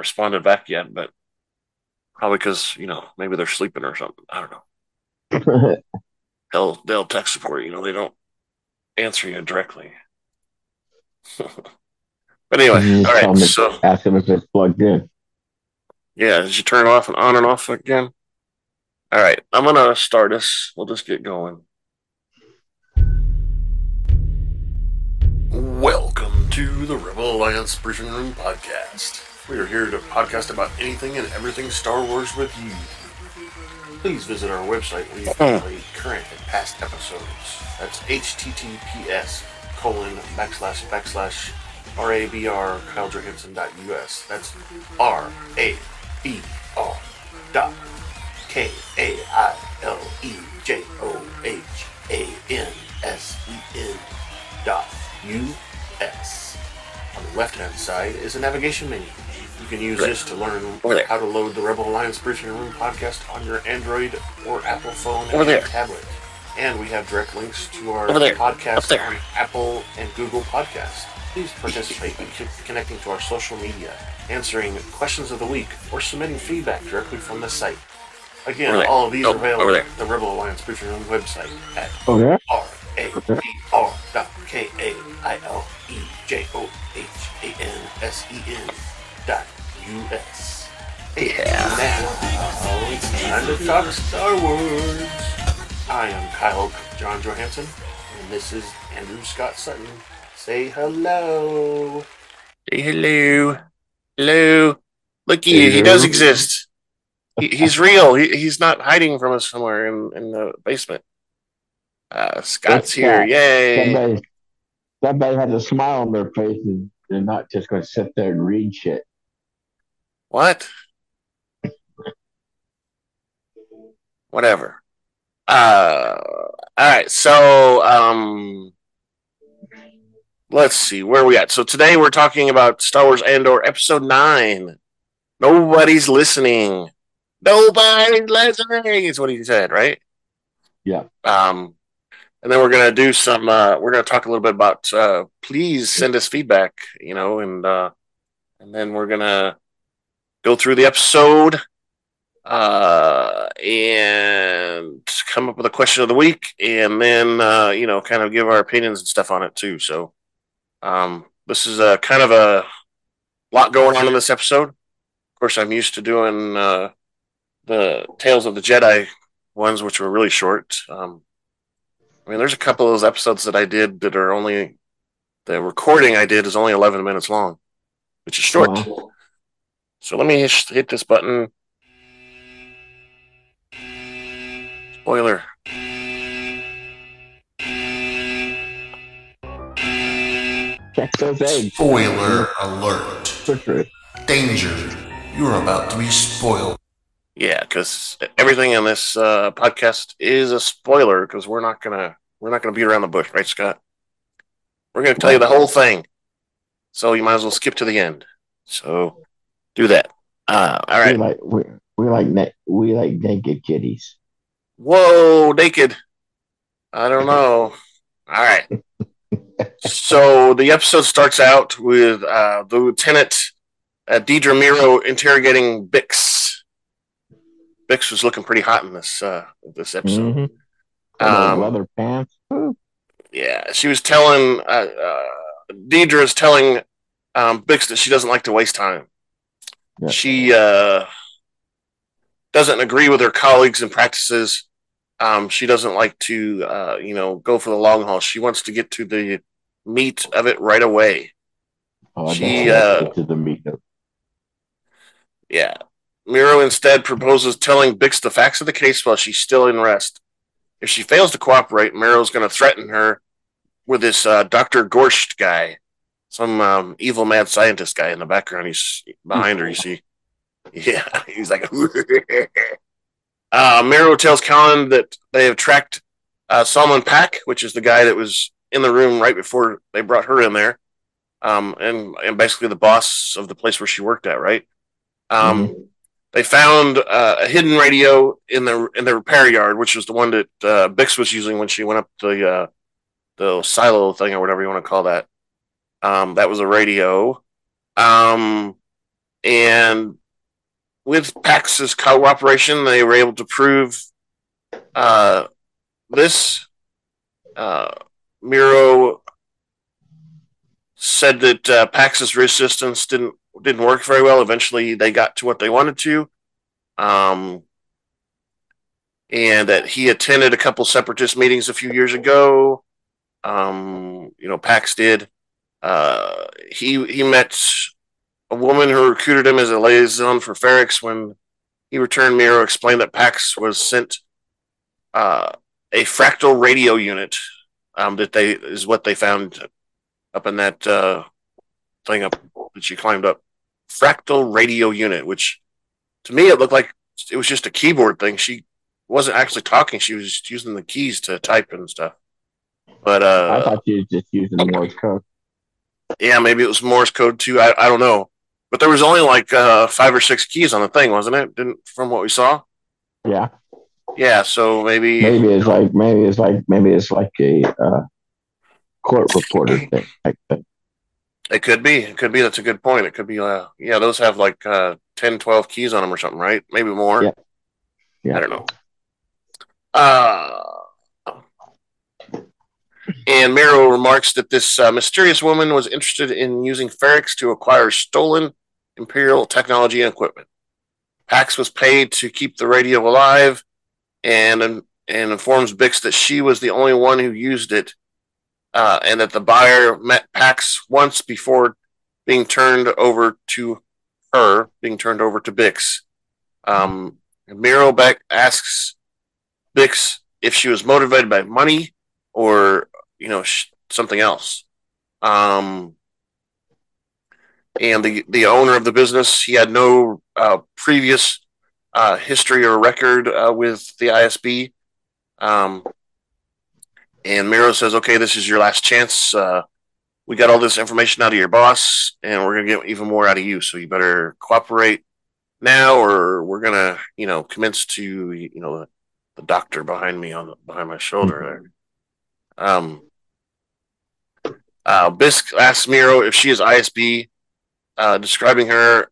responded back yet, but probably because you know maybe they're sleeping or something. I don't know. they'll they'll tech support. You know they don't answer you directly. but anyway, all right. So ask them if it's plugged in. Yeah, did you turn it off and on and off again? All right, I'm gonna start us. We'll just get going. Welcome to the Rebel Alliance Briefing Room podcast. We are here to podcast about anything and everything Star Wars with you. Please visit our website where you can hmm. play current and past episodes. That's https colon backslash backslash rabr kailejohansen.us. That's R A B R dot K A I L E J O H A N S E N dot U S. On the left hand side is a navigation menu. You can use this to learn how to load the Rebel Alliance Briefing Room podcast on your Android or Apple phone Over and there. tablet. And we have direct links to our Over there. podcast on Apple and Google Podcast. Please participate in connecting to our social media, answering questions of the week, or submitting feedback directly from the site. Again, there. all of these Oh, are available there. at the Rebel Alliance Briefing Room website at yeah? R A B R dot K A I L E J O H A N S E N dot U S. Yeah. Now it's time to talk Star Wars. I am Kyle John Johansen, and this is Andrew Scott Sutton. Say hello. Say hello. Hello. Look at you. He does exist. He, he's real. He, he's not hiding from us somewhere in, in the basement. Uh, Scott's That's here. Scott. Yay. Somebody, somebody has a smile on their face and they're not just going to sit there and read shit. What? Whatever. Uh, all right. So, um, let's see where are we at. So today we're talking about Star Wars Andor Episode Nine. Nobody's listening. Nobody's listening is what he said, right? Yeah. Um, and then we're gonna do some. Uh, we're gonna talk a little bit about. Uh, please send us feedback. You know, and uh, and then we're gonna go through the episode uh, and come up with a question of the week, and then uh, you know, kind of give our opinions and stuff on it too. So, um, this is a kind of a lot going on in this episode. Of course, I'm used to doing uh, the Tales of the Jedi ones, which were really short. Um, I mean, there's a couple of those episodes that I did that are only the recording I did is only 11 minutes long, which is short. So let me hit hit this button. Spoiler. Check. Spoiler alert. Danger. You are about to be spoiled. Yeah, because everything in this uh, podcast is a spoiler because we're not gonna we're not gonna beat around the bush, right, Scott? We're gonna tell you the whole thing, so you might as well skip to the end. So do that. Uh, all We right. like we, we like na- we like naked kitties. Whoa, naked. I don't know. All right. so the episode starts out with uh, the lieutenant, uh, Dedra Meero, interrogating Bix. Bix was looking pretty hot in this uh, this episode. Mhm. Um, leather pants. Ooh. Yeah, she was telling uh, uh, Deidre is telling um, Bix that she doesn't like to waste time. Yeah. She uh, doesn't agree with her colleagues and practices. Um, she doesn't like to, uh, you know, go for the long haul. She wants to get to the meat of it right away. Oh, She, uh, to the meat of Yeah. Meero instead proposes telling Bix the facts of the case while she's still in rest. If she fails to cooperate, Meero's going to threaten her with this uh, Dr. Gorst guy, some um, evil mad scientist guy in the background. He's behind her, you see. Yeah, he's like, uh, Meero tells Colin that they have tracked uh, Salman Paak, which is the guy that was in the room right before they brought her in there, um, and and basically the boss of the place where she worked at, right? Um, They found uh, a hidden radio in the in the repair yard, which was the one that uh, Bix was using when she went up the uh, the silo thing or whatever you want to call that. Um, that was a radio. Um, and with Pax's cooperation, they were able to prove uh, this. Uh, Meero said that uh, Pax's resistance didn't didn't work very well. Eventually, they got to what they wanted to, um, and that he attended a couple separatist meetings a few years ago. Um, you know, Pax did. Uh, he he met a woman who recruited him as a liaison for Ferrix when he returned. Meero explained that Pax was sent uh, a fractal radio unit um, that they is what they found up in that uh, thing up that she climbed up. Fractal radio unit, which to me it looked like it was just a keyboard thing. She wasn't actually talking; she was just using the keys to type and stuff. But uh, I thought she was just using the Morse code. Yeah, maybe it was Morse code too. I, I don't know. But there was only like uh, five or six keys on the thing, wasn't it? Didn't from what we saw? Yeah, Yeah, so maybe maybe it's like maybe it's like maybe it's like a uh, court reporter thing. Like it could be. It could be. That's a good point. It could be. Uh, yeah, those have like uh, 10, 12 keys on them or something, right? Maybe more. Yeah. Yeah. I don't know. Uh, and Meero remarks that this uh, mysterious woman was interested in using Ferrix to acquire stolen Imperial technology and equipment. Pax was paid to keep the radio alive, and and informs Bix that she was the only one who used it, uh, and that the buyer met Pax once before being turned over to her, being turned over to Bix. Um, Meero Beck asks Bix if she was motivated by money or you know sh- something else. Um, and the the owner of the business he had no uh, previous uh, history or record uh, with the ISB. Um, and Meero says, "Okay, this is your last chance. Uh, we got all this information out of your boss, and we're gonna get even more out of you. So you better cooperate now, or we're gonna, you know, commence to, you know, the, the doctor behind me on the, behind my shoulder there." Um, uh, Bix asks Meero if she is ISB, uh, describing her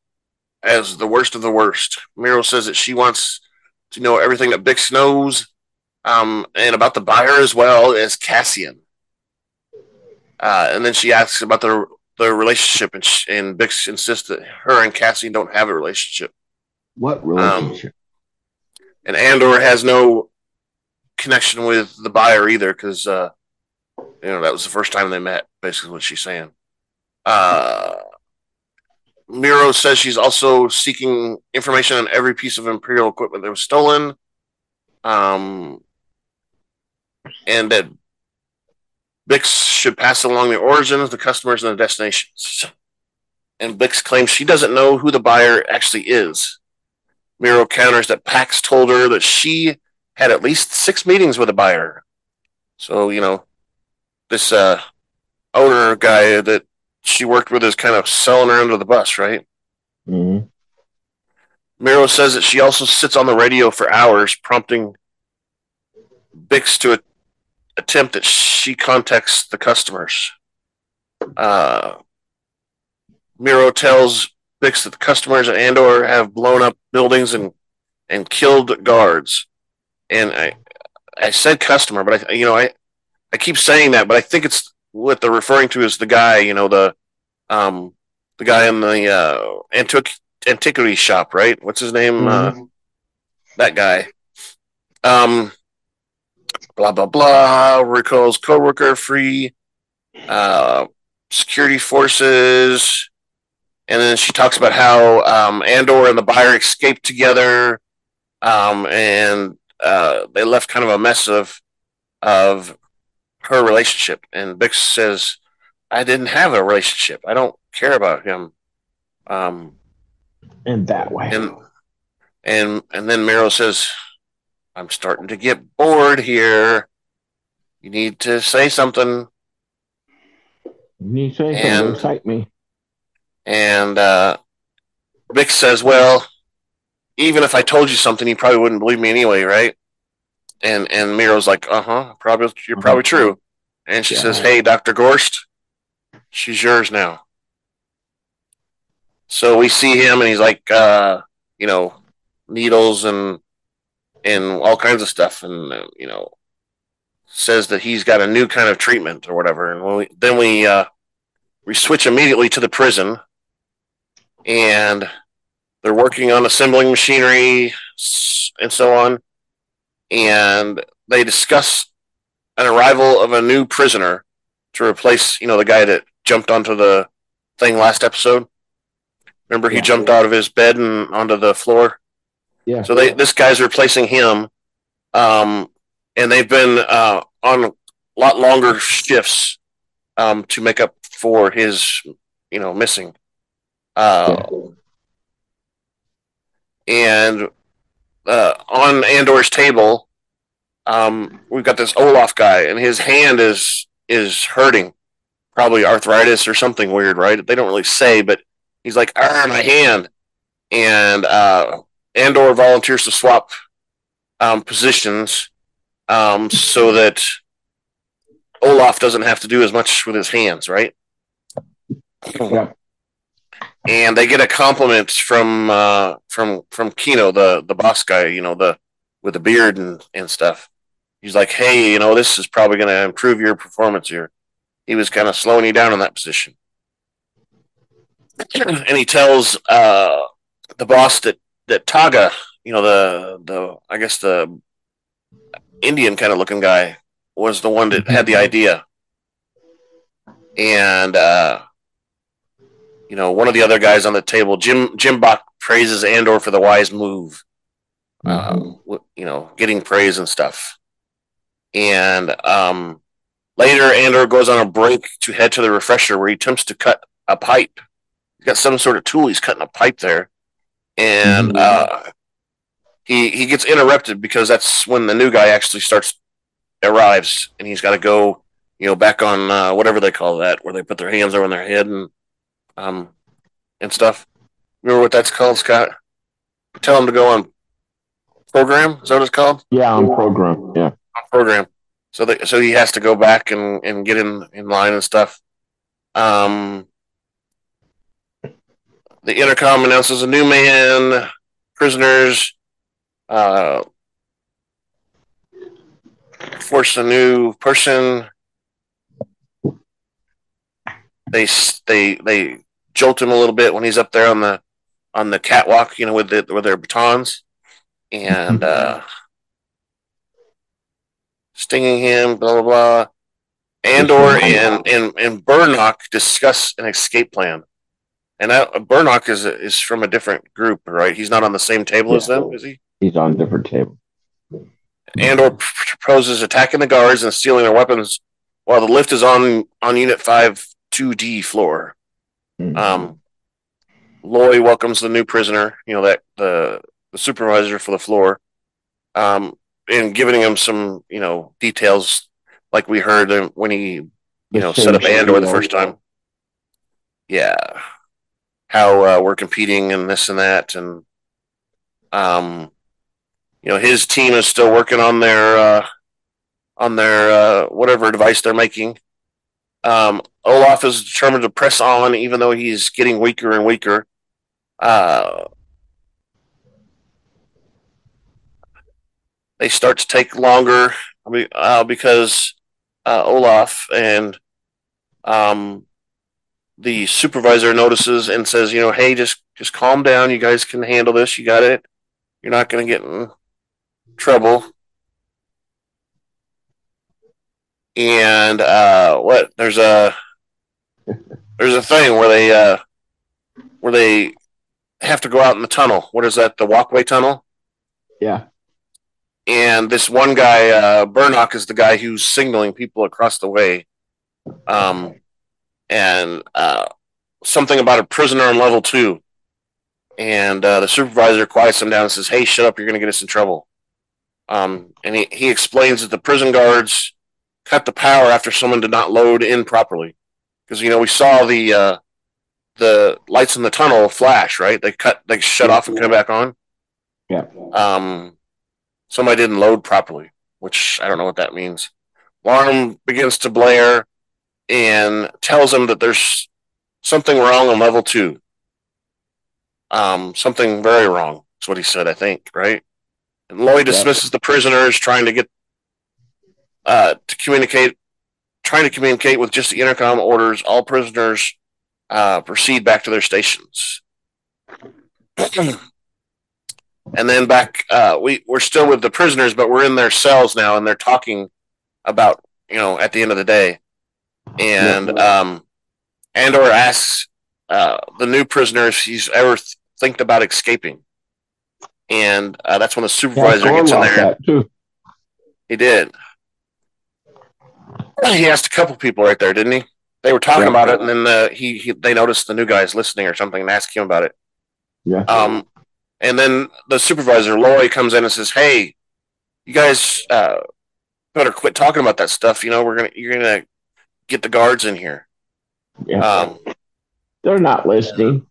as the worst of the worst. Meero says that she wants to know everything that Bix knows, um, and about the buyer as well as Cassian. Uh, and then she asks about the the relationship, and, sh- and Bix insists that her and Cassian don't have a relationship. What relationship? And Andor has no connection with the buyer either, because uh, you know that was the first time they met. Basically, what she's saying. Uh, Meero says she's also seeking information on every piece of Imperial equipment that was stolen, um, and that Bix should pass along the origins, the customers, and the destinations. And Bix claims she doesn't know who the buyer actually is. Meero counters that Pax told her that she had at least six meetings with a buyer. So, you know, this uh, owner guy that she worked with is kind of selling her under the bus, right? hmm Meero says that she also sits on the radio for hours, prompting Bix to a- attempt that she contacts the customers. Uh, Meero tells Bix that the customers at Andor have blown up buildings and and killed guards. And I I said customer, but I you know I I keep saying that, but I think it's what they're referring to is the guy, you know, the um the guy in the uh antiqu- antiquity shop, right? What's his name? Uh, that guy. Um blah blah blah recalls coworker free uh security forces and then she talks about how um Andor and the buyer escaped together um and uh they left kind of a mess of of her relationship and Bix says I didn't have a relationship. I don't care about him. Um In that way. and and and then Meryl says, "I'm starting to get bored here. You need to say something." you say something and- to excite me. And uh, Vic says, "Well, even if I told you something, you probably wouldn't believe me anyway, right?" And and Meero's like, "Uh huh, probably you're probably true." And she Yeah. says, "Hey, Doctor Gorst, she's yours now." So we see him, and he's like, uh, you know, needles and and all kinds of stuff, and uh, you know, says that he's got a new kind of treatment or whatever. And we, then we uh, we switch immediately to the prison, and they're working on assembling machinery and so on, and they discuss an arrival of a new prisoner to replace, you know, the guy that jumped onto the thing last episode. Remember, he Yeah. jumped out of his bed and onto the floor. Yeah. So they this guy's replacing him, um, and they've been uh, on a lot longer shifts um, to make up for his, you know, missing. Uh, and uh, on Andor's table, um, we've got this Ulaf guy, and his hand is is hurting, probably arthritis or something weird, right? They don't really say, but he's like, "Ah, my hand," and uh, Andor volunteers to swap um, positions um, so that Ulaf doesn't have to do as much with his hands, right? Yeah. And they get a compliment from uh, from from Kino, the the boss guy, you know, the with the beard and, and stuff. He's like, "Hey, you know, this is probably going to improve your performance here." He was kind of slowing you down in that position, and he tells uh, the boss that that Taga, you know, the the I guess the Indian kind of looking guy, was the one that had the idea, and uh, you know, one of the other guys on the table, Jim Jim Bach, praises Andor for the wise move, uh, w- you know, getting praise and stuff. And um, later, Andor goes on a break to head to the refresher where he attempts to cut a pipe. He's got some sort of tool. He's cutting a pipe there, and Mhm. uh, he he gets interrupted because that's when the new guy actually starts arrives, and he's got to go, you know, back on uh, whatever they call that, where they put their hands over their head and um and stuff. Remember what that's called, Scott? Tell him to go on program. Is that what it's called? Yeah, on program. Yeah. on program. So so he has to go back and, and get in, in line and stuff. Um, the intercom announces a new man, prisoners, uh, force a new person. They they they jolt him a little bit when he's up there on the on the catwalk, you know, with the with their batons, and uh, stinging him, blah blah blah. Andor and and and Burnock discuss an escape plan, and that, Burnock is is from a different group, right? He's not on the same table as them, is he? He's on a different table. Andor proposes attacking the guards and stealing their weapons while the lift is on on Unit Five Two D floor. Mhm. Um, Loy welcomes the new prisoner, you know that the the supervisor for the floor, um, and giving him some you know details like we heard when he you The know set up Andor the first time. Yeah, how uh, we're competing and this and that, and um, you know his team is still working on their uh, on their uh, whatever device they're making. Um, Ulaf is determined to press on, even though he's getting weaker and weaker. Uh, they start to take longer uh, because uh, Ulaf and um, the supervisor notices and says, you know, hey, just just calm down. You guys can handle this. You got it. You're not going to get in trouble. And uh, what? There's a there's a thing where they uh, where they have to go out in the tunnel. What is that? The walkway tunnel. Yeah. and this one guy, uh, Burnock, is the guy who's signaling people across the way. Um, and uh, something about a prisoner on level two. And uh, the supervisor quiets him down and says, "Hey, shut up! You're going to get us in trouble." Um, and he, he explains that the prison guards cut the power after someone did not load in properly, because you know we saw the uh, the lights in the tunnel flash. Right? They cut, they shut off and come back on. Yeah. Um, somebody didn't load properly, which I don't know what that means. Alarm begins to blare and tells him that there's something wrong on level two. um, something very wrong. That's what he said, I think, right? And Lloyd Yeah. dismisses the prisoners, trying to get uh, to communicate, trying to communicate with just the intercom orders. All prisoners uh, proceed back to their stations. and then back, uh, we we're still with the prisoners, but we're in their cells now, and they're talking about you know at the end of the day, and um, Andor asks uh, the new prisoner if he's ever th- think about escaping, and uh, that's when the supervisor Gorn gets in there. He did. He asked a couple people right there, didn't he? They were talking Yeah. about it, and then uh, he, he they noticed the new guy's listening or something and asked him about it. Yeah. Um, and then the supervisor, Loy, comes in and says, "Hey, you guys uh, better quit talking about that stuff. You know, we're gonna you're gonna get the guards in here." yeah. Um, They're not listening.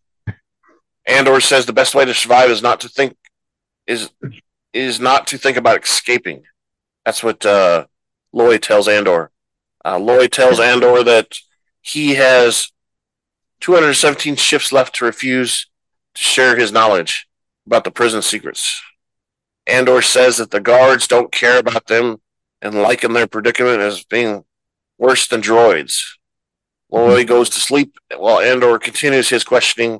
Andor says the best way to survive is not to think is is not to think about escaping. That's what uh, Lloyd tells Andor. Uh, Lloyd tells Andor that he has 217 shifts left to refuse to share his knowledge about the prison secrets. Andor says that the guards don't care about them and liken their predicament as being worse than droids. Lloyd goes to sleep while Andor continues his questioning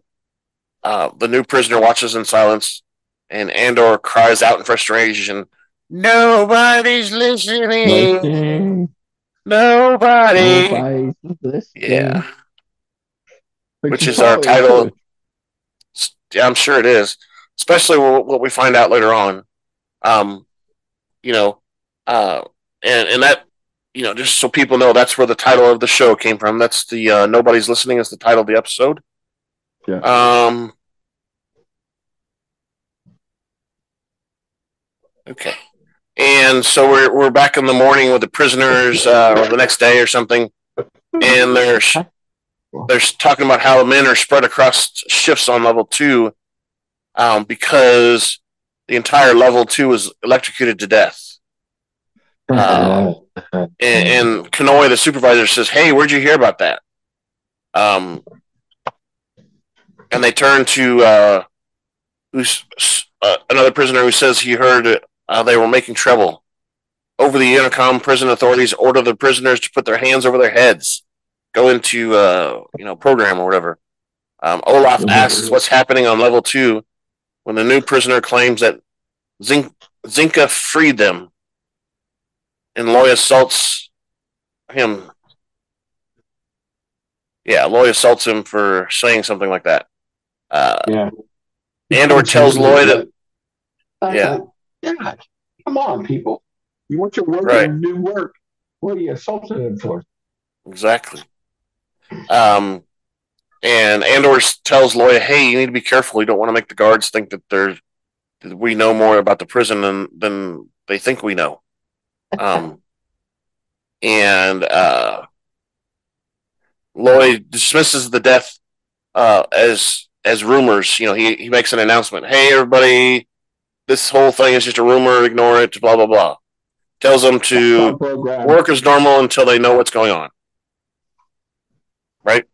uh, the new prisoner watches in silence, and Andor cries out in frustration, Nobody's listening. Listening. Nobody. Nobody's listening. Yeah, Which, which is our title. yeah, I'm sure it is. Especially what what we find out later on. Um, you know, uh, and and that, you know, just so people know, that's where the title of the show came from. That's the uh, nobody's listening is the title of the episode. Yeah. Um. Okay. And so we're we're back in the morning with the prisoners, uh, or the next day or something, and they're they're talking about how the men are spread across shifts on level two, um, because the entire level two was electrocuted to death. Uh, and, and Kanoi, the supervisor, says, "Hey, where'd you hear about that?" Um, and they turn to uh, who's uh, another prisoner who says he heard uh, they were making trouble. Over the intercom, prison authorities order the prisoners to put their hands over their heads, go into uh, you know program or whatever. Um, Ulaf Mhm. asks what's happening on level two when the new prisoner claims that Zin- Zinka freed them, and Loy assaults him. Yeah, Loy assaults him for saying something like that. Uh, yeah. Andor tells Lloyd that That's Yeah. God, come on, people. You want your work Right. to do work. What are you assaulting him for? Exactly. Um, and Andor tells Loya, "Hey, you need to be careful. You don't want to make the guards think that they're that we know more about the prison than than they think we know." Um, and uh, Lloyd dismisses the death uh, as as rumors. You know, he he makes an announcement. Hey, everybody, this whole thing is just a rumor. Ignore it. Blah blah blah. Tells them to work as normal until they know what's going on. Right?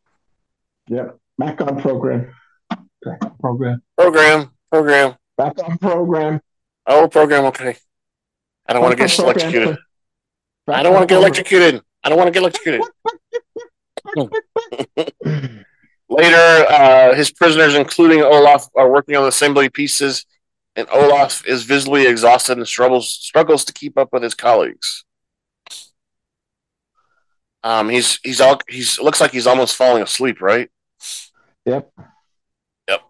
Yep. Back on program. Back on program. Program, program. Back on program. Oh, program. Okay. I don't want to get program. electrocuted. Back I don't want to get electrocuted. I don't want to get electrocuted. Later, uh, his prisoners, including Ulaf, are working on assembly pieces, and Ulaf is visibly exhausted and struggles struggles to keep up with his colleagues. Um, he's he's all he's looks like he's almost falling asleep, right? Yep. Yep.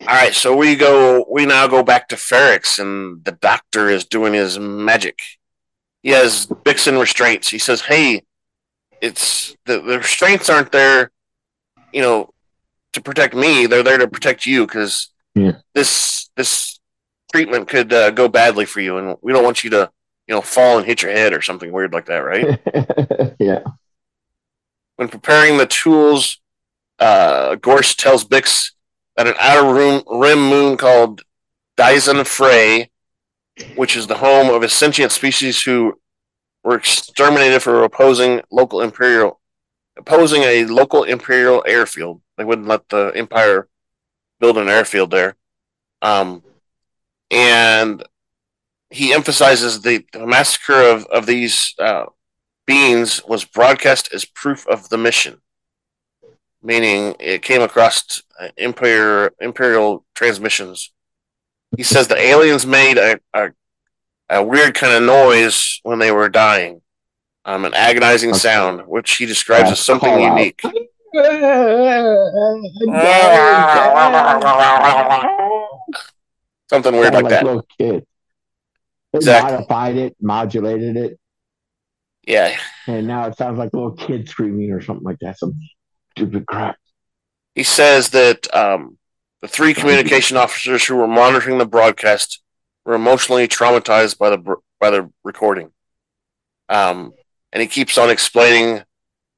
All right, so we go. We now go back to Ferrix and the doctor is doing his magic. He has Bixen restraints. He says, "Hey, it's the, the restraints aren't there, you know, to protect me. They're there to protect you because Yeah. this this treatment could uh, go badly for you, and we don't want you to, you know, fall and hit your head or something weird like that, right?" yeah. When preparing the tools, uh, Gorst tells Bix that an outer room, rim moon called Dizon Fray, which is the home of a sentient species who were exterminated for opposing local imperial, opposing a local imperial airfield. They wouldn't let the empire build an airfield there. Um, and he emphasizes the, the massacre of, of these uh, beings was broadcast as proof of the mission, meaning it came across uh, imperial, imperial transmissions. He says the aliens made a, a, a weird kind of noise when they were dying, um, an agonizing Okay. sound, which he describes as something Call out. unique. Something weird Sound like that. Little kid. They Exactly. modified it, modulated it, Yeah. and now it sounds like a little kid screaming or something like that. Some stupid crap. He says that um, the three communication officers who were monitoring the broadcast were emotionally traumatized by the by the recording. Um, and he keeps on explaining,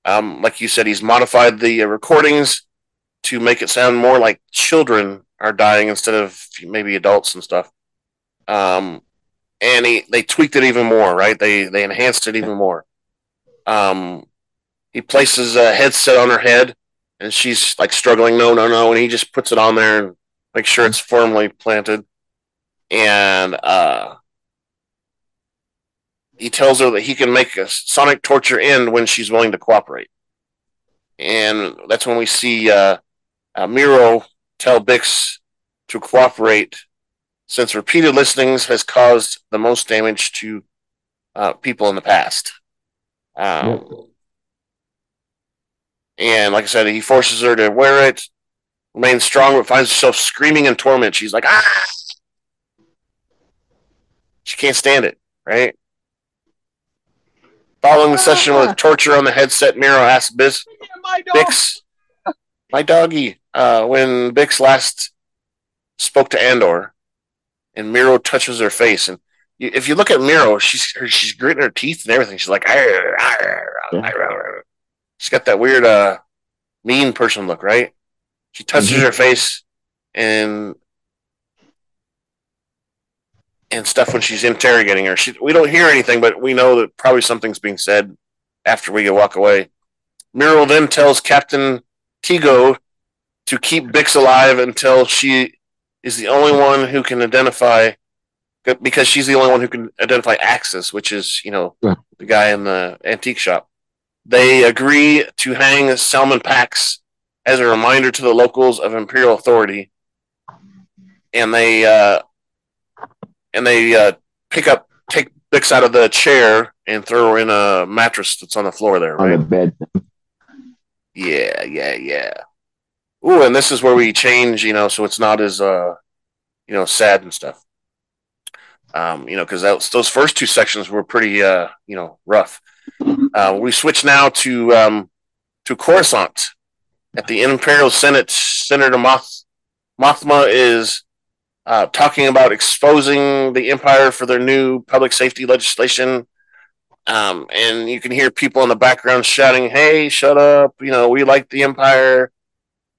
um, like you said, he's modified the uh, recordings to make it sound more like children are dying instead of maybe adults and stuff. Um, and he they tweaked it even more, right? They they enhanced it even more. Um, he places a headset on her head and she's like struggling, no, no, no, and he just puts it on there and makes sure it's firmly planted. And uh, he tells her that he can make a sonic torture end when she's willing to cooperate. And that's when we see uh, uh, Meero tell Bix to cooperate, since repeated listenings has caused the most damage to uh, people in the past. Um, Yep. and like I said, he forces her to wear it, remains strong, but finds herself screaming in torment. She's like, ah! She can't stand it, right? Following the session with torture on the headset, Meero asks Biz, Bix, my doggy, uh, when Bix last spoke to Andor, and Meero touches her face, and you, if you look at Meero, she's her, she's gritting her teeth and everything. She's like, "Arr, arr, arr, arr." she's got that weird, uh, mean person look, right? She touches Mhm. her face and and stuff when she's interrogating her. She, we don't hear anything, but we know that probably something's being said after we walk away. Meero then tells Captain Tigo to keep Bix alive until she is the only one who can identify, because she's the only one who can identify Axis, which is, you know, Yeah. the guy in the antique shop. They agree to hang Salman Pax as a reminder to the locals of Imperial authority. And they, uh, and they uh, pick up, take Bix out of the chair and throw her in a mattress that's on the floor there, on right? the bed. Yeah, yeah, yeah. Ooh, and this is where we change, you know, so it's not as uh, you know, sad and stuff. Um, you know, because those first two sections were pretty, uh, you know, rough. Uh, we switch now to um, to Coruscant at the Imperial Senate. Senator Mon Mothma is uh, talking about exposing the Empire for their new public safety legislation. Um, and you can hear people in the background shouting, "Hey, shut up! You know, we like the Empire."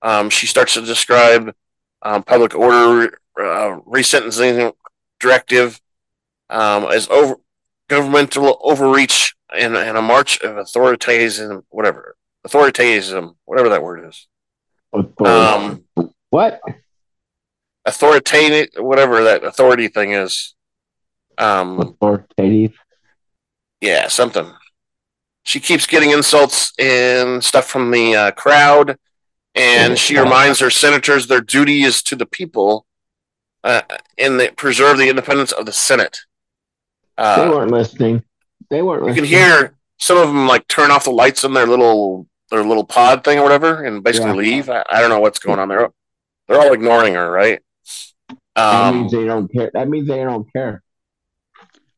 Um, she starts to describe um, public order uh, resentencing directive um, as over governmental overreach and, and a march of authoritarianism, whatever authoritarianism, whatever that word is. Um, what? authoritative, whatever that authority thing is. Um, Authoritative. Yeah, something. She keeps getting insults and stuff from the uh, crowd, and she reminds her senators their duty is to the people, uh, and they preserve the independence of the Senate. They Uh, weren't listening. They weren't you can hear some of them like turn off the lights in their little their little pod thing or whatever, and basically Yeah. leave. I, I don't know what's going on there. They're all ignoring her, right? that Um, means they don't care. That means they don't care.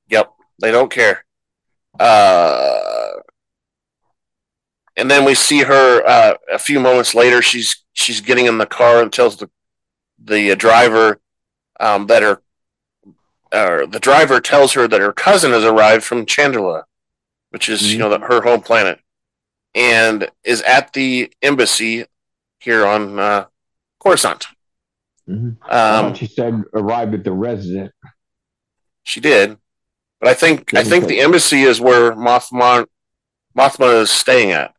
Yep, they don't care. Uh, and then we see her uh, a few moments later. She's she's getting in the car and tells the the uh, driver um, that her uh, the driver tells her that her cousin has arrived from Chandrila, which is you know the, her home planet, and is at the embassy here on uh, Coruscant. Mhm. Um, she said arrived at the resident. She did, but I think I think the embassy is where Mothma Mothma is staying at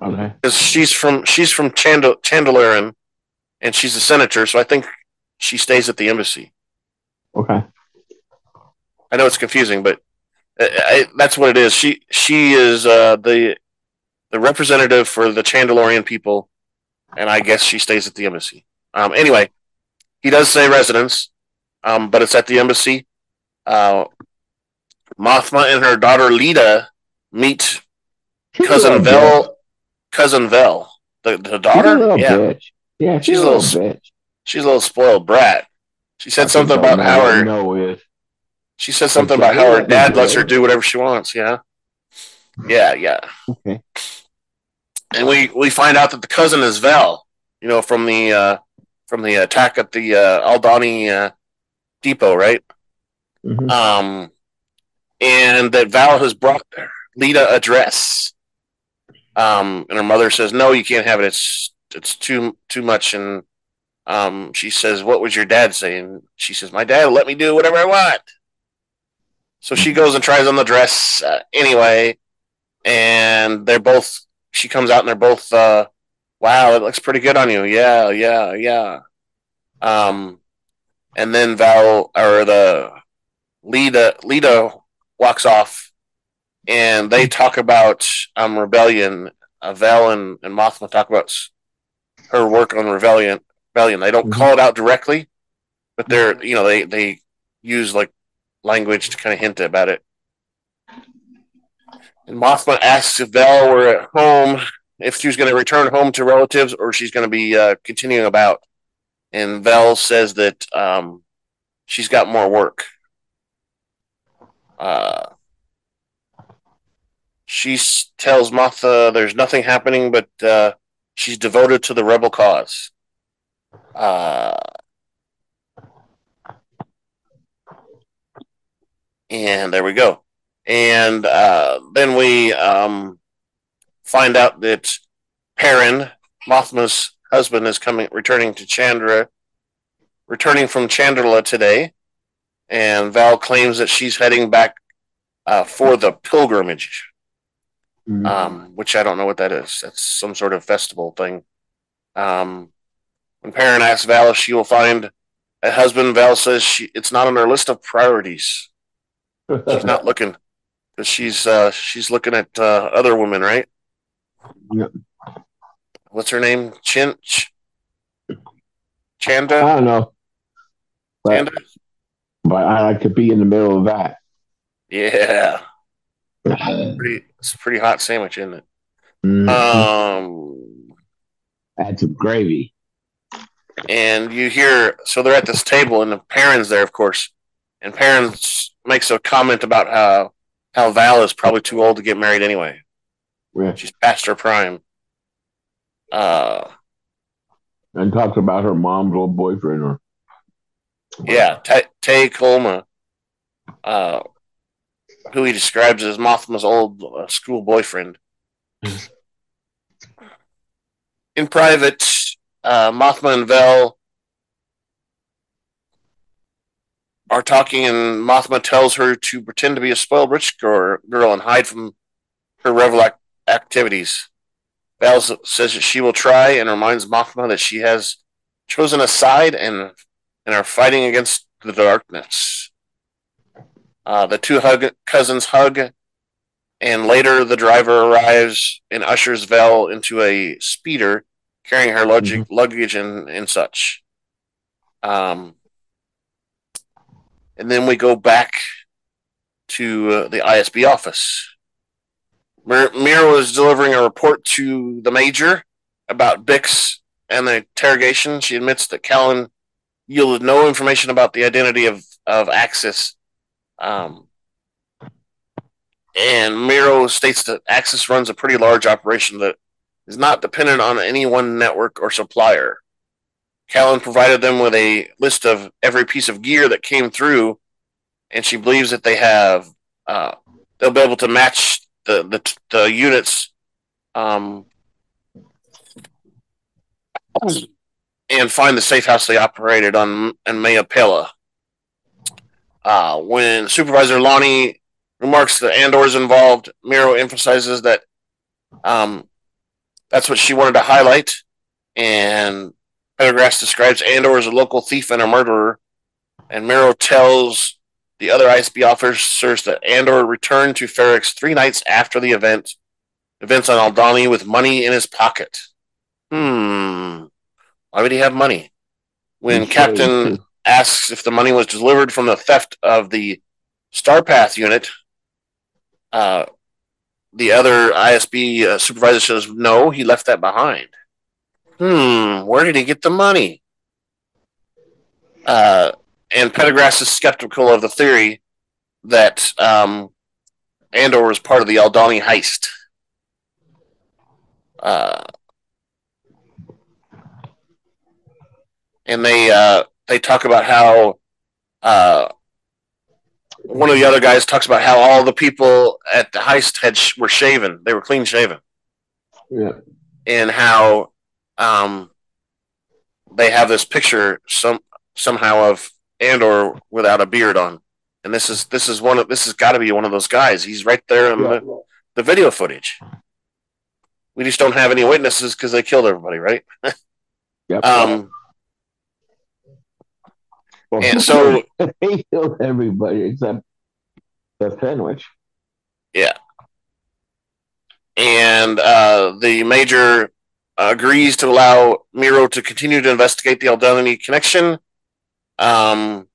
Okay. because she's from she's from Chandel and she's a senator, so I think she stays at the embassy. Okay. I know it's confusing, but I, I, that's what it is. She she is uh, the the representative for the Chandalorian people, and I guess she stays at the embassy. Um, anyway, he does say residence, um, but it's at the embassy. Uh, Mothma and her daughter Leida meet She's cousin little Vel. bitch. Cousin Vel, the the She's a daughter. little Yeah, bitch. Yeah, she's, She's a a little, little bitch. she's a little spoiled brat. She said I something about how her No is. she said something about how her dad lets her do whatever she wants. Yeah, yeah, yeah. Okay. and we we find out that the cousin is Val. You know, from the uh, from the attack at the uh, Aldhani uh, depot, right? Mhm. Um, and that Val has brought Leida a dress. Um, and her mother says, "No, you can't have it. It's it's too too much." And um, she says, "What was your dad saying?" She says, "My dad let me do whatever I want." So she goes and tries on the dress uh, anyway, and they're both. She comes out and they're both. Uh, wow, it looks pretty good on you. Yeah, yeah, yeah. Um, and then Val or the Leida Leida walks off, and they talk about um rebellion. Uh, Val and, and Mothma talk about her work on rebellion. Rebellion. They don't Mhm. call it out directly, but they're you know they they use like language to kind of hint about it. And Mothma asks if Val were at home, if she was going to return home to relatives, or she's going to be uh, continuing about. And Val says that um, she's got more work. Uh, she tells Mothma there's nothing happening, but uh, she's devoted to the rebel cause. Uh, and there we go. And uh, then we um, find out that Perrin, Mothma's husband, is coming, returning to Chandra, returning from Chandrila today. And Val claims that she's heading back uh, for the pilgrimage, Mhm. um, which I don't know what that is. That's some sort of festival thing. Um, when Perrin asks Val if she will find a husband, Val says she it's not on her list of priorities. She's not looking because she's uh, she's looking at uh, other women, right? Yep. What's her name? Chinch. Chanda. I don't know, but, Chanda. But I like to be in the middle of that. Yeah, pretty. It's a pretty hot sandwich, isn't it? Mhm. Um, Add some gravy. and you hear so they're at this table, and the parents there, of course, and parents makes a comment about how how Val is probably too old to get married anyway. Yeah. She's past her prime. Uh, And talks about her mom's old boyfriend. Or Yeah, Tay Kolma, uh, who he describes as Mothma's old uh, school boyfriend. In private, uh, Mothma and Vel are talking, and Mothma tells her to pretend to be a spoiled rich girl, girl and hide from her revel ac- activities. Val says that she will try and reminds Mothma that she has chosen a side and and are fighting against the darkness. Uh, the two hug, cousins hug, and later the driver arrives and ushers Vel into a speeder carrying her lug- luggage and, and such. Um, and then we go back to uh, the ISB office. Mir- Meero was delivering a report to the major about Bix and the interrogation. She admits that Callan yielded no information about the identity of, of Axis. Um, and Meero states that Axis runs a pretty large operation that is not dependent on any one network or supplier. Callan provided them with a list of every piece of gear that came through, and she believes that they have uh, they'll be able to match the the, the units um, and find the safe house they operated on in Mayapela. Uh, when Supervisor Lonni remarks that Andor is involved, Meero emphasizes that um, that's what she wanted to highlight, and Pendergrass describes Andor as a local thief and a murderer, and Meero tells the other ISB officers that Andor returned to Ferrix three nights after the event, events on Aldhani with money in his pocket. Hmm. Why would he have money? When Captain asks if the money was delivered from the theft of the Starpath unit, uh, the other ISB uh, supervisor says, no, he left that behind. Hmm, where did he get the money? Uh, and Pendergrass is skeptical of the theory that um, Andor was part of the Aldhani heist. Uh, and they uh, they talk about how uh, one of the other guys talks about how all the people at the heist had sh- were shaven; they were clean shaven Yeah. and how um, they have this picture some somehow of Andor without a beard on, and this is this is one of this has got to be one of those guys. He's right there in Yeah. the, the video footage. We just don't have any witnesses because they killed everybody, right? Yep. Um, and so they killed everybody except the sandwich. Yeah. And uh, the major agrees to allow Meero to continue to investigate the Aldhani connection. Um,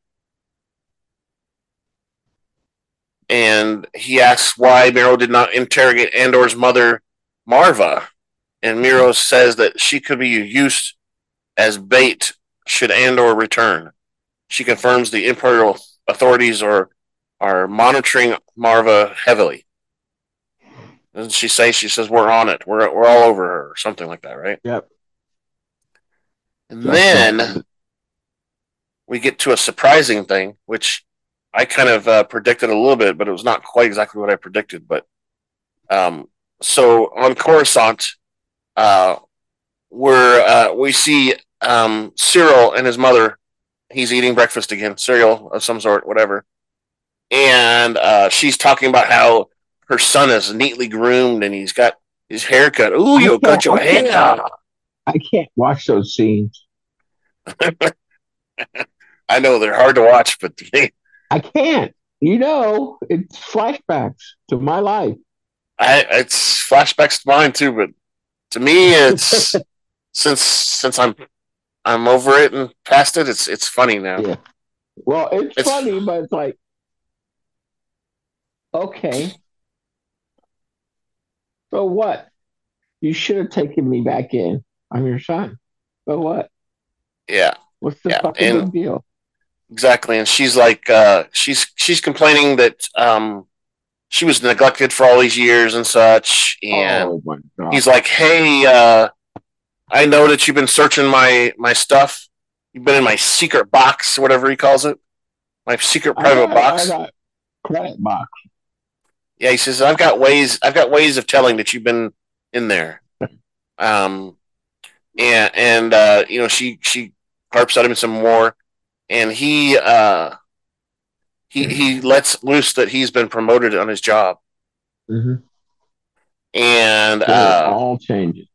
and he asks why Meero did not interrogate Andor's mother, Maarva. And Meero says that she could be used as bait should Andor return. She confirms the Imperial authorities are are monitoring Maarva heavily. Doesn't she say? She says we're on it. We're we're all over her, or something like that, right? Yep. And then we get to a surprising thing, which I kind of uh, predicted a little bit, but it was not quite exactly what I predicted. But um, so on Coruscant, uh, we're uh, we see um, Syril and his mother. He's eating breakfast again, cereal of some sort, whatever. And uh, she's talking about how her son is neatly groomed and he's got his hair cut. Ooh, you got your hair cut. I can't watch those scenes. I know they're hard to watch, but I can't. You know, it's flashbacks to my life. I, it's flashbacks to mine too. But to me, it's since since I'm I'm over it and past it. It's it's funny now. Yeah. Well, it's, It's- funny, but it's like, okay. So what? You should have taken me back in. I'm your son. So what? Yeah, What's the Yeah, fucking and- deal? exactly. And she's like, uh, she's she's complaining that um, she was neglected for all these years and such. And oh he's like, "Hey, uh, I know that you've been searching my my stuff. You've been in my secret box, whatever he calls it, my secret private got- box." Credit box. Yeah, he says I've got ways. I've got ways of telling that you've been in there. Um, and and uh, you know she she harps at him some more, and he uh he he lets loose that he's been promoted on his job, Mm-hmm. and uh, all changes.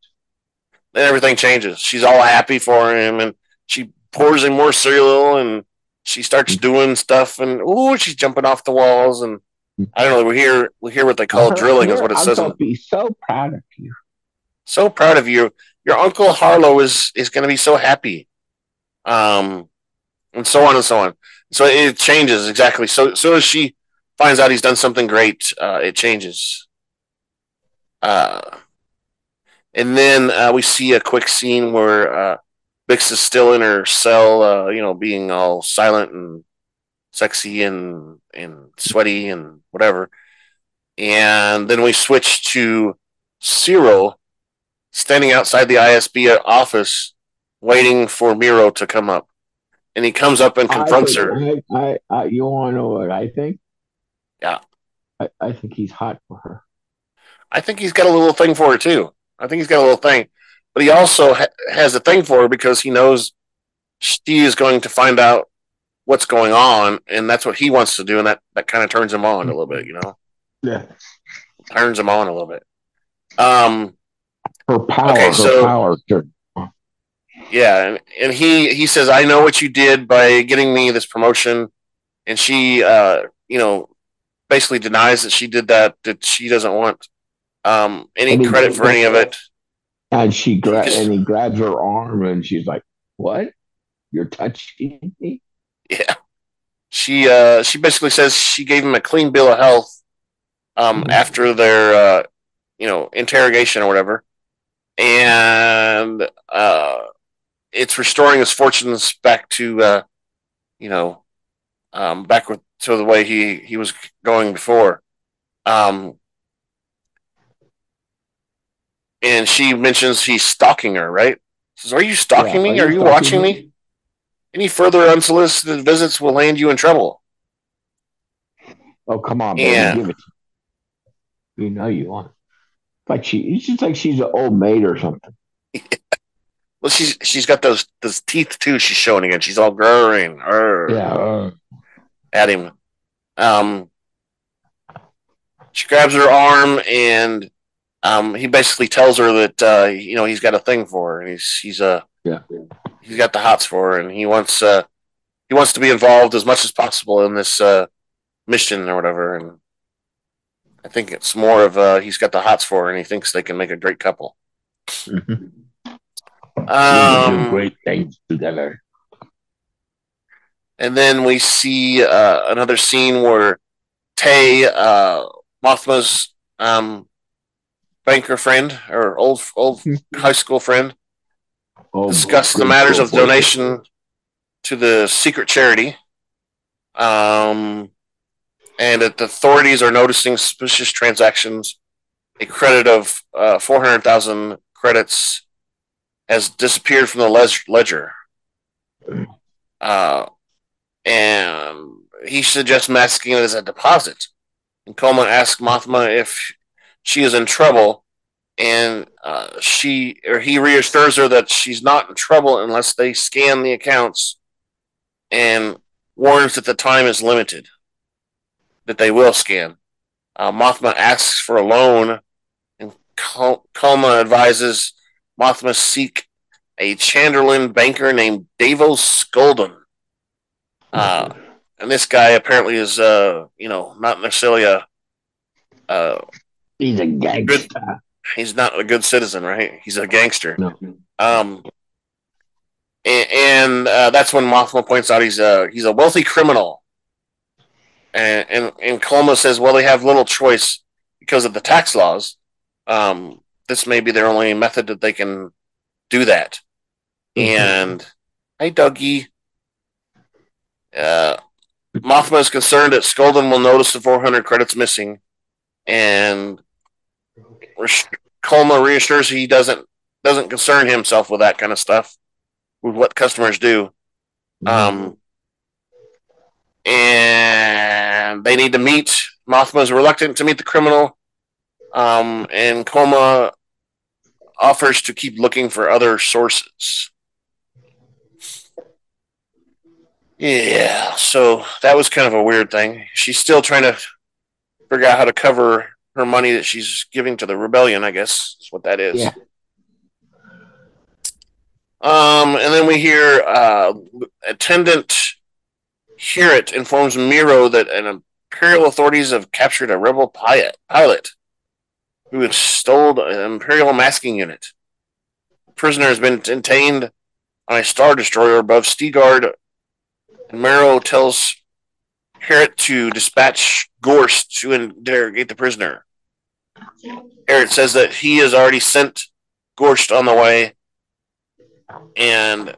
Then everything changes. She's all happy for him, and she pours him more cereal, and she starts doing stuff, and oh, she's jumping off the walls, and I don't know. We hear we hear what they call Her- drilling, is what it I'm says. gonna be so proud of you. so proud of you. Your uncle Harlo is is going to be so happy, um, and so on and so on. So it changes exactly. So so as she finds out he's done something great, uh, it changes. Uh, and then uh, we see a quick scene where uh, Bix is still in her cell, uh, you know, being all silent and sexy and and sweaty and whatever. And then we switch to Syril standing outside the ISB office, waiting for Meero to come up. And he comes up and confronts her. I, I, I, you want to know what I think? Yeah. I, I think he's hot for her. I think he's got a little thing for her too. I think he's got a little thing, but he also ha- has a thing for her because he knows she is going to find out what's going on, and that's what he wants to do, and that that kind of turns him on a little bit, you know, Yeah. turns him on a little bit. Um, Her power, Okay, her power. yeah, and, and he he says, "I know what you did by getting me this promotion," and she, uh, you know, basically denies that she did that. That she doesn't want um, any And he- credit for any of it. And she gra- and he grabs her arm and she's like, "What? You're touching me?" Yeah, she uh, she basically says she gave him a clean bill of health um, Mhm. after their uh, you know interrogation or whatever, and uh, it's restoring his fortunes back to uh, you know um, back with, to the way he he was going before. Um, and she mentions he's stalking her, right? Says, "Are you stalking Yeah, me? are Are you you stalking watching me?" me? Any further unsolicited visits will land you in trouble." Oh, come on, baby, Yeah. give it. to me. You know you want. Like she, it's just like she's an old maid or something. Well, she's she's got those those teeth too. She's showing again. She's all growing arr, Yeah. at him. Um, she grabs her arm and um, he basically tells her that uh, you know he's got a thing for her and he's he's uh, Yeah. he's got the hots for her and he wants uh, he wants to be involved as much as possible in this uh, mission or whatever. And I think it's more of uh, he's got the hots for her and he thinks they can make a great couple. mhm. Um, great things together. And then we see uh, another scene where Tay, uh, Mothma's um, banker friend or old old high school friend, Oh, discuss the great matters of school boy. donation to the secret charity. Um, and that the authorities are noticing suspicious transactions. A credit of uh, 400,000 credits has disappeared from the ledger. Uh, and he suggests masking it as a deposit. And Kolma asks Mothma if she is in trouble, and uh, she or he reassures her that she's not in trouble unless they scan the accounts, and warns that the time is limited, that they will scan. Uh, Mothma asks for a loan, and Kolma advises Mothma seek a Chandrilan banker named Davo Sculdun. Uh, and this guy apparently is, uh, you know, not necessarily a, uh, He's a gangster. he's not a good citizen, right? He's a gangster. No. Um, and, and uh, that's when Mothma points out he's a he's a wealthy criminal. And and and Kolma says, well, they have little choice because of the tax laws. Um, this may be their only method that they can do that. And hey, Dougie. Uh, Mothma is concerned that Sculdun will notice the 400 credits missing, and Kolma reassures he doesn't doesn't concern himself with that kind of stuff, with what customers do. Um, and they need to meet. Mothma is reluctant to meet the criminal, um, and Kolma offers to keep looking for other sources. Yeah, so that was kind of a weird thing. She's still trying to figure out how to cover her money that she's giving to the rebellion. I guess is what that is. Yeah. Um, and then we hear uh, attendant Heert informs Meero that an imperial authorities have captured a rebel pilot pilot who had stole an imperial masking unit. The prisoner has been detained on a star destroyer above Steergard, and Meero tells Heert to dispatch Gorst to interrogate the prisoner. Heert says that he has already sent Gorst on the way, and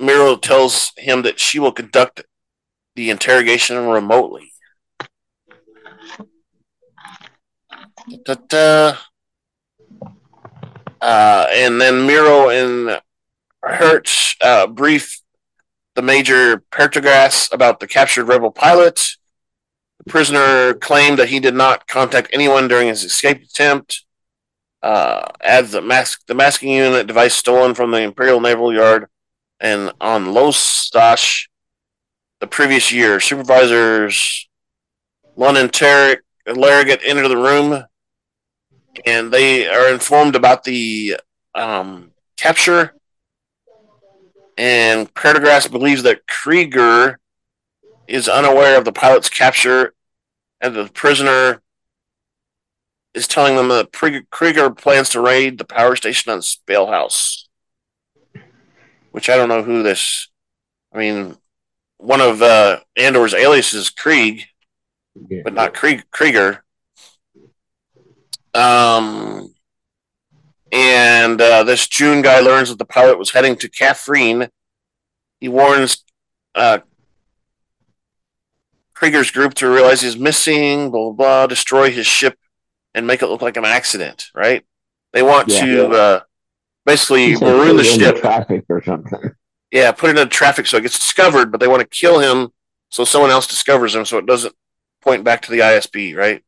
Meero tells him that she will conduct the interrogation remotely. Uh, and then Meero and Hertz uh, brief the Major Pertagras about the captured rebel pilot. The prisoner claimed that he did not contact anyone during his escape attempt. Uh, adds the mask the masking unit device stolen from the Imperial Naval Yard and on Lostash the previous year. Supervisors London Tarek Larrigate enter the room and they are informed about the um, capture And Prendergast believes that Kreegyr is unaware of the pilot's capture, and the prisoner is telling them that Kreegyr plans to raid the power station on Spellhaus. Which I don't know who this. I mean, one of uh, Andor's aliases is Krieg, Yeah. but not Krieg- Krieger. Um, and uh, this June guy learns that the pilot was heading to Catherine. He warns uh, Kreegyr's group to realize he's missing, blah, blah, blah, destroy his ship and make it look like an accident, right? They want Yeah. to uh, basically He said maroon the put it in ship. traffic or something. Yeah, put it in traffic so it gets discovered, but they want to kill him so someone else discovers him so it doesn't point back to the ISB, right?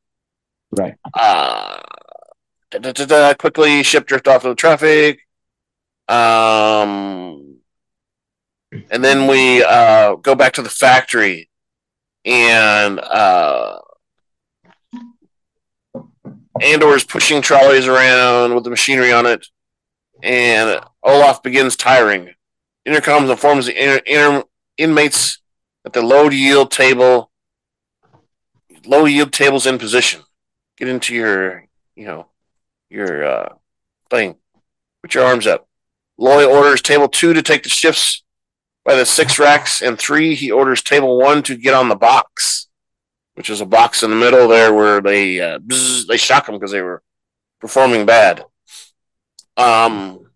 Right. Uh, da, da, da, quickly, ship drift off of the traffic. Um, and then we uh, go back to the factory, and uh, Andor is pushing trolleys around with the machinery on it, and Ulaf begins tiring. Intercoms informs the inter- inter- inmates that the low yield table, low yield tables in position. Get into your, you know, your uh, thing. Put your arms up. Loy orders table two to take the shifts by the six racks, and three he orders table one to get on the box, which is a box in the middle there where they uh, bzz, they shock them because they were performing bad. Um,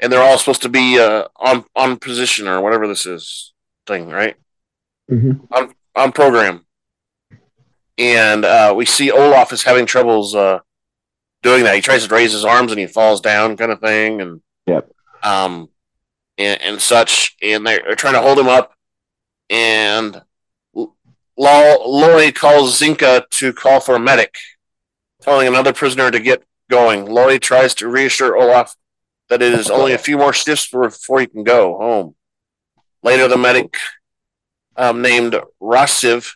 and they're all supposed to be uh, on on position or whatever this is thing, right? Mhm. On on program. And uh, we see Ulaf is having troubles uh, doing that. He tries to raise his arms and he falls down, kind of thing, and Yep. um, and, and such. And they're, they're trying to hold him up. And Lo- Loy calls Zinka to call for a medic, telling another prisoner to get going. Loy tries to reassure Ulaf that it is only a few more shifts before he can go home. Later, the medic um, named Rasiv,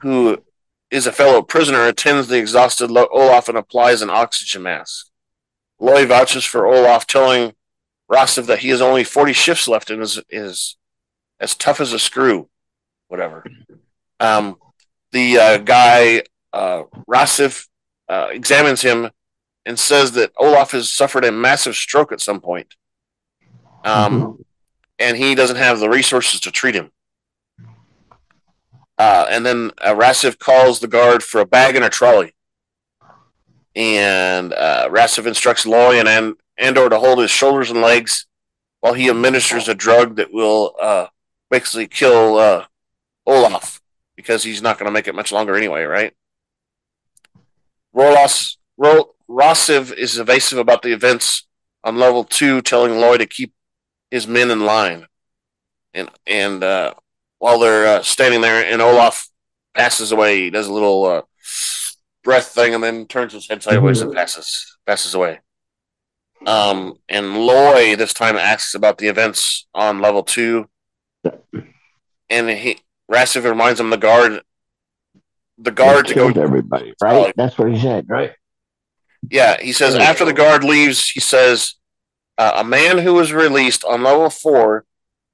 who is a fellow prisoner, attends the exhausted Ulaf and applies an oxygen mask. Loy vouches for Ulaf, telling Rasiv that he has only 40 shifts left and is, is as tough as a screw, whatever. Um, the uh, guy, uh, Rasiv, uh, examines him and says that Ulaf has suffered a massive stroke at some point. Um, and he doesn't have the resources to treat him. Uh, and then uh, Rasiv calls the guard for a bag and a trolley. And uh, Rasiv instructs Loy and An- Andor to hold his shoulders and legs while he administers a drug that will uh, basically kill uh, Ulaf because he's not going to make it much longer anyway, right? Rolos, Ro- Rosiv is evasive about the events on level two, telling Loy to keep his men in line. And and uh, while they're uh, standing there, and Ulaf passes away, he does a little uh, breath thing, and then turns his head sideways and passes passes away. Um, and Loy this time asks about the events on level two, and he Rasiv reminds him the guard, the guard to go everybody, right? That's what he said, right? Yeah, he says after the guard leaves, he says uh, a man who was released on level four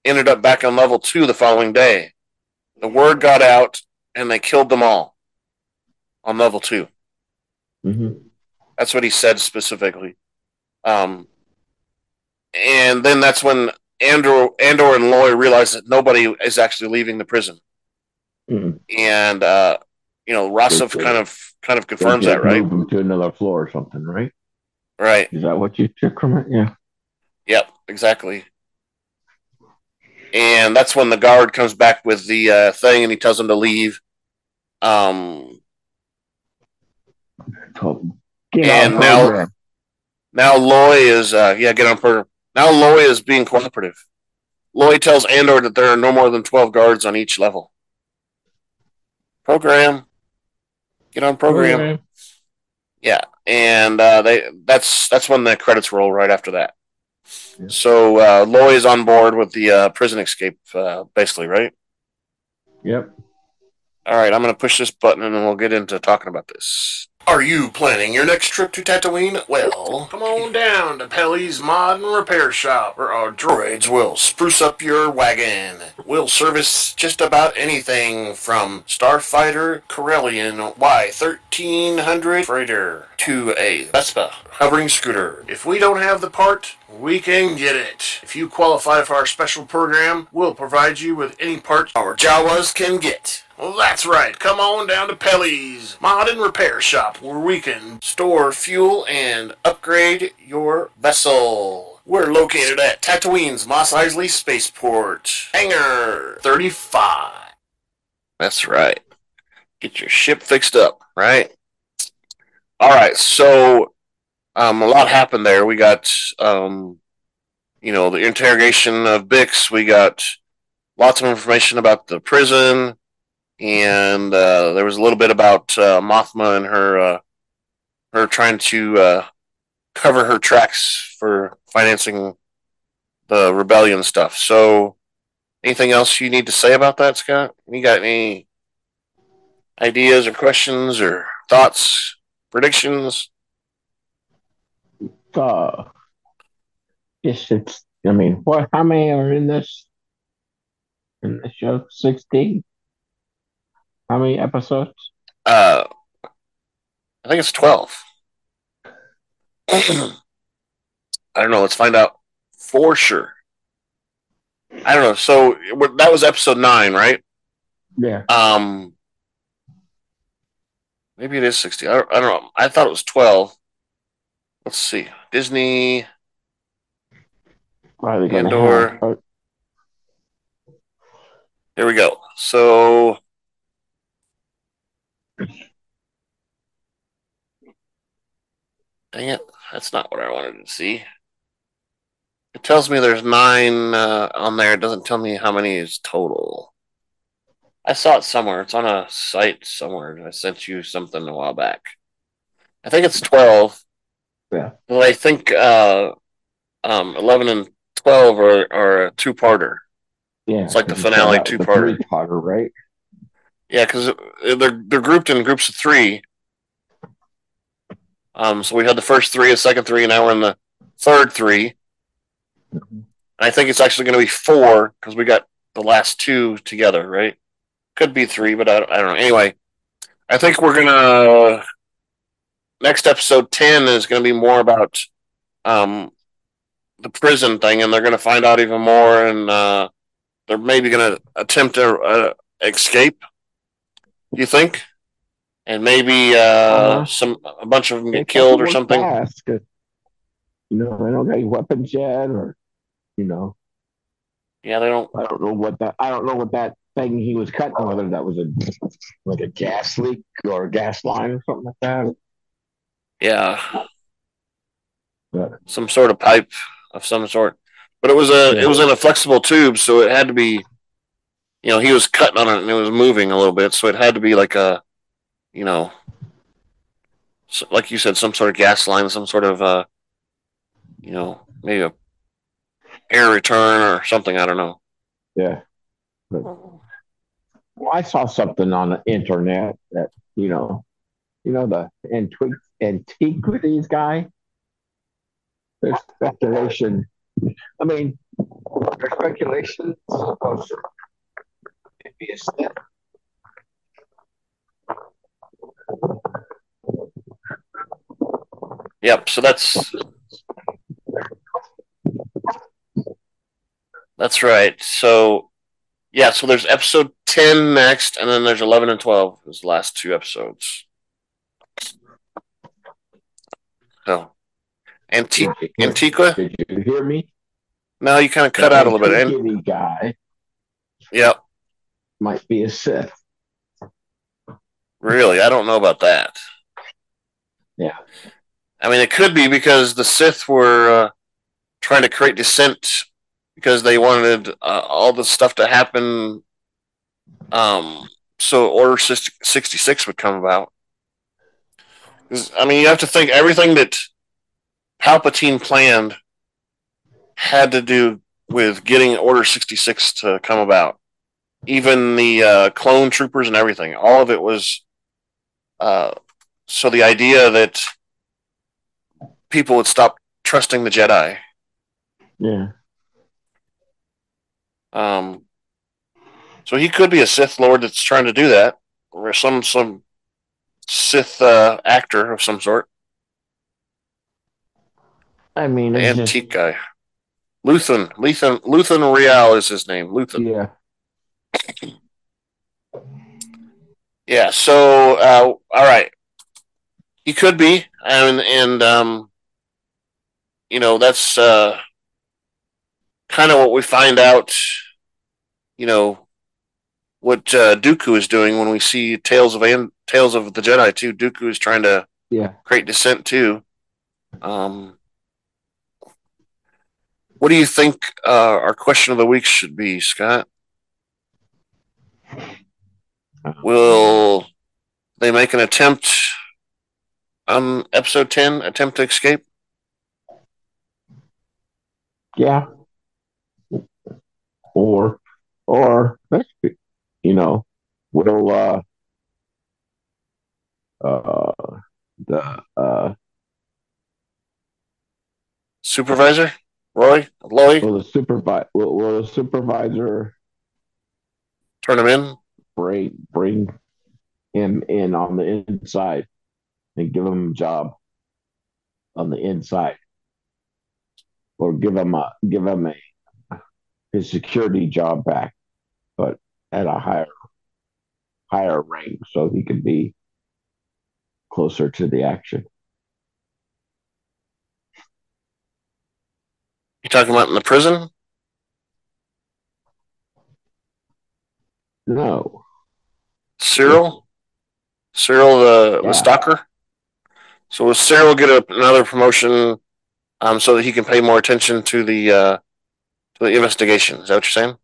ended up back on level two the following day. The word got out, and they killed them all on level two. hmm That's what he said specifically. Um, and then that's when Andor, Andor and Loy realize that nobody is actually leaving the prison, Mhm. and uh, you know Okay. kind of kind of confirms that, right? Move to another floor or something, right? Right. Is that what you took from it? Yeah. Yep, exactly. And that's when the guard comes back with the uh, thing, and he tells him to leave. Um, get And on now- program. now Loy is, uh, yeah, get on program. Now Loy is being cooperative. Loy tells Andor that there are no more than twelve guards on each level. Program, get on program. Yeah, and uh, they that's that's when the credits roll right after that. Yeah. So uh, Loy is on board with the uh, prison escape, uh, basically, right? Yep. All right, I'm going to push this button and then we'll get into talking about this. Are you planning your next trip to Tatooine? Well, come on down to Pelly's Mod and Repair Shop, where our droids will spruce up your wagon. We'll service just about anything from Starfighter Corellian Y1300 freighter to a Vespa hovering scooter. If we don't have the part, we can get it. If you qualify for our special program, we'll provide you with any part our Jawas can get. Well, that's right. Come on down to Pelly's Mod and Repair Shop, where we can store fuel and upgrade your vessel. We're located at Tatooine's Mos Eisley Spaceport, Hangar 35. That's right. Get your ship fixed up, right? All right, so um, a lot happened there. We got, um, you know, the interrogation of Bix. We got lots of information about the prison and uh, there was a little bit about uh, Mothma and her uh, her trying to uh, cover her tracks for financing the rebellion stuff. So, anything else you need to say about that, Scott? You got any ideas or questions or thoughts, predictions? Uh, yes, it's. I mean, what? How many are in this? In the show, sixteen. How many episodes? Uh, I think it's twelve. I don't know. Let's find out for sure. I don't know. So that was episode nine, right? Yeah. Um, maybe it is sixty. I don't, I don't know. I thought it was twelve. Let's see. Disney. Are they gonna Andor. uh, There we go. So. Dang it. That's not what I wanted to see. It tells me there's nine uh, on there. It doesn't tell me how many is total. I saw it somewhere. It's on a site somewhere. I sent you something a while back. I think it's 12. Yeah. But I think uh, um, 11 and 12 are, are a two parter. Yeah. It's like the finale said that was the two-parter. right? Yeah, because they're they're grouped in groups of three. Um, so we had the first three, the second three, and now we're in the third three. Mhm. I think it's actually going to be four because we got the last two together, right? Could be three, but I don't, I don't know. Anyway, I think we're gonna next episode ten is going to be more about um the prison thing, and they're going to find out even more, and uh, they're maybe going to attempt to a escape. You think? And maybe uh, Uh-huh. some a bunch of them get killed or something. fast, you know, they don't got any weapons yet, or you know, Yeah, they don't. I don't know what that. I don't know what that thing he was cutting, whether that was a like a gas leak or a gas line or something like that. Yeah, But some sort of pipe of some sort. But it was a it was in a flexible tube, so it had to be. You know, he was cutting on it and it was moving a little bit, so it had to be like a, you know, like you said, some sort of gas line, some sort of, uh, you know, maybe a air return or something. I don't know. yeah, well, I saw something on the internet that you know, you know the antiqu- antiquities guy. There's speculation. I mean, there's speculation. To be a step. Yep. So that's that's right. So yeah. So there's episode ten next, and then there's eleven and twelve. Is the last two episodes. So, Anti- Did you- Did you hear me? No, you kind of cut out a little bit. Antiquity guy yep. Might be a Sith. Really, I don't know about that. Yeah. I mean, it could be because the Sith were uh, trying to create dissent because they wanted uh, all the stuff to happen. Um, so Order 66 would come about. I mean, you have to think everything that Palpatine planned had to do with getting Order 66 to come about. Even the uh, clone troopers and everything, all of it was uh, so the idea that people would stop trusting the Jedi. Yeah. Um, so he could be a Sith Lord that's trying to do that, or some some Sith uh, actor of some sort, I mean, it's just- antique guy. Luthen, Luthen, Luthen Rael is his name. Luthen. yeah. Yeah. So, uh, all right, he could be, and and um, you know that's uh, kind of what we find out. You know what uh, Dooku is doing when we see Tales of An- Tales of the Jedi too. Dooku is trying to Yeah. create dissent too. Um, what do you think uh, our question of the week should be, Scott? Will they make an attempt on episode 10, attempt to escape? Yeah. Or, or, you know, will, uh, uh, the, uh, Supervisor? Roy? Loy? will the supervisor, will, will the supervisor Turn him in? Bring, bring him in on the inside and give him a job on the inside? Or give him a, give him a, his security job back, but at a higher, higher rank so he can be closer to the action. You talking about in the prison? No. Syril? Syril the, Yeah. the stalker? So will Syril get a, another promotion um, so that he can pay more attention to the uh, to the investigation? Is that what you're saying?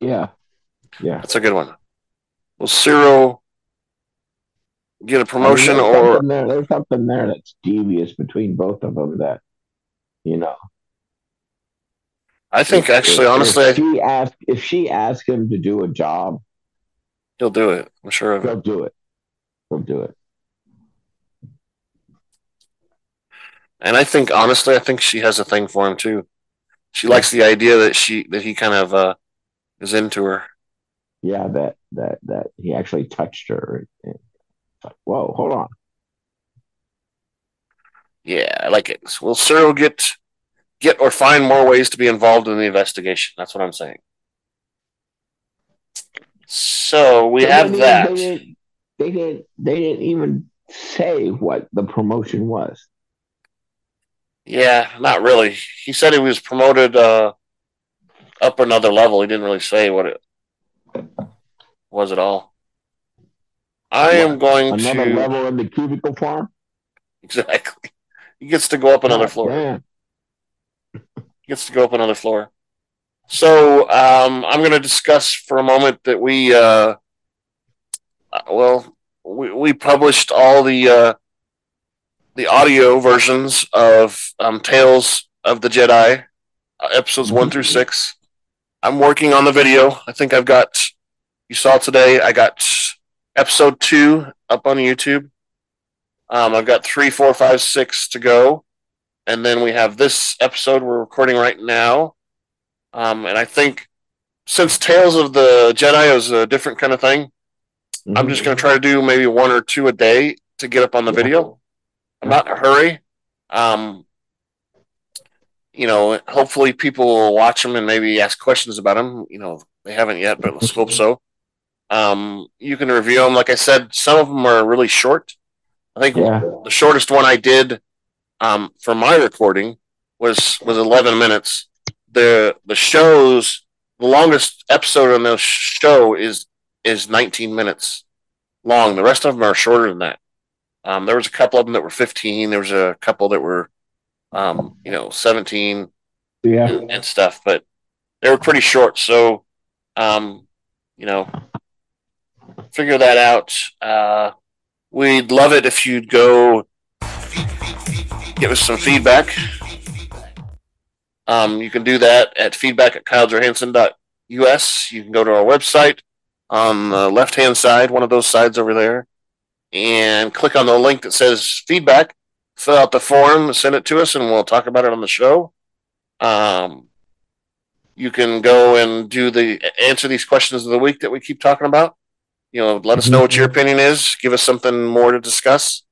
Yeah. Yeah. That's a good one. Will Syril get a promotion I mean, there's or something there, there's something there that's devious between both of them that you know I think actually if, honestly if she ask if she asks him to do a job he'll do it. I'm sure of it. he'll do it he'll do it And I think honestly I think she has a thing for him too. She likes the idea that she that he kind of uh, is into her. yeah that that that he actually touched her and it's like whoa hold on Yeah, I like it. Will Syril get get or find more ways to be involved in the investigation? That's what I'm saying. So we They have that. even- they didn't, they didn't they didn't even say what the promotion was Yeah, not really. He said he was promoted uh, up another level. He didn't really say what it was at all. I am going another to level in the cubicle farm exactly. He gets to go up another God floor. damn. gets to go up another floor. So um, I'm going to discuss for a moment that we, uh, uh, well, we, we published all the uh, the audio versions of um, Tales of the Jedi, uh, episodes one through six. I'm working on the video. I think I've got. You saw today. I got episode two up on YouTube. Um, I've got three, four, five, six to go and then we have this episode we're recording right now. Um, and I think since Tales of the Jedi is a different kind of thing, I'm just going to try to do maybe one or two a day to get up on the video. I'm not in a hurry. Um, you know, hopefully people will watch them and maybe ask questions about them. You know, they haven't yet, but let's hope so. Um, you can review them. Like I said, some of them are really short. I think Yeah. the shortest one I did um, for my recording was was 11 minutes. The the shows the longest episode on the show is is 19 minutes long. The rest of them are shorter than that. Um, there was a couple of them that were 15. There was a couple that were um, you know 17 Yeah. and, and stuff, but they were pretty short. So um, you know figure that out. Uh, we'd love it if you'd go give us some feedback. Um, you can do that at feedback at kailejohansen.us. You can go to our website on the left hand side, one of those sides over there. and click on the link that says feedback. Fill out the form, send it to us, and we'll talk about it on the show. Um, you can go and do the answer these questions of the week that we keep talking about. You know, let us know what your opinion is. Give us something more to discuss,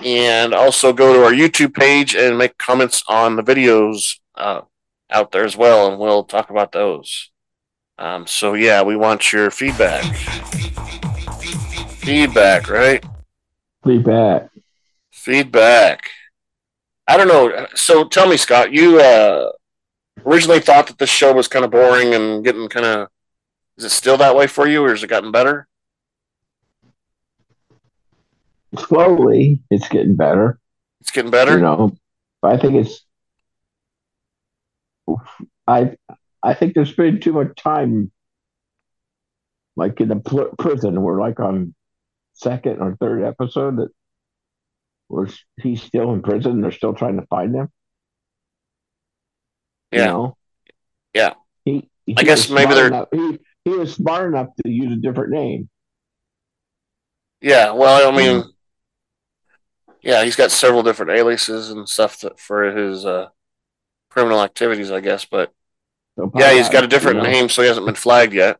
and also go to our YouTube page and make comments on the videos uh, out there as well, and we'll talk about those. Um, so yeah, we want your feedback. Feedback, right? Feedback. Feedback. I don't know. So tell me, Scott, you uh, originally thought that this show was kind of boring and getting kind of. Is it still that way for you, or has it gotten better? Slowly, it's getting better. It's getting better. You know, I think it's. I I think they're spending too much time. Like in the pl- prison, we're like on second or third episode that where he's still in prison. They're still trying to find him. You Yeah. know? Yeah. He, he I guess maybe they're- enough- he, he was smart enough to use a different name. Yeah. Well, I mean, yeah, he's got several different aliases and stuff that, for his uh, criminal activities, I guess. But So yeah, he's got a you different know, name, so he hasn't been flagged yet.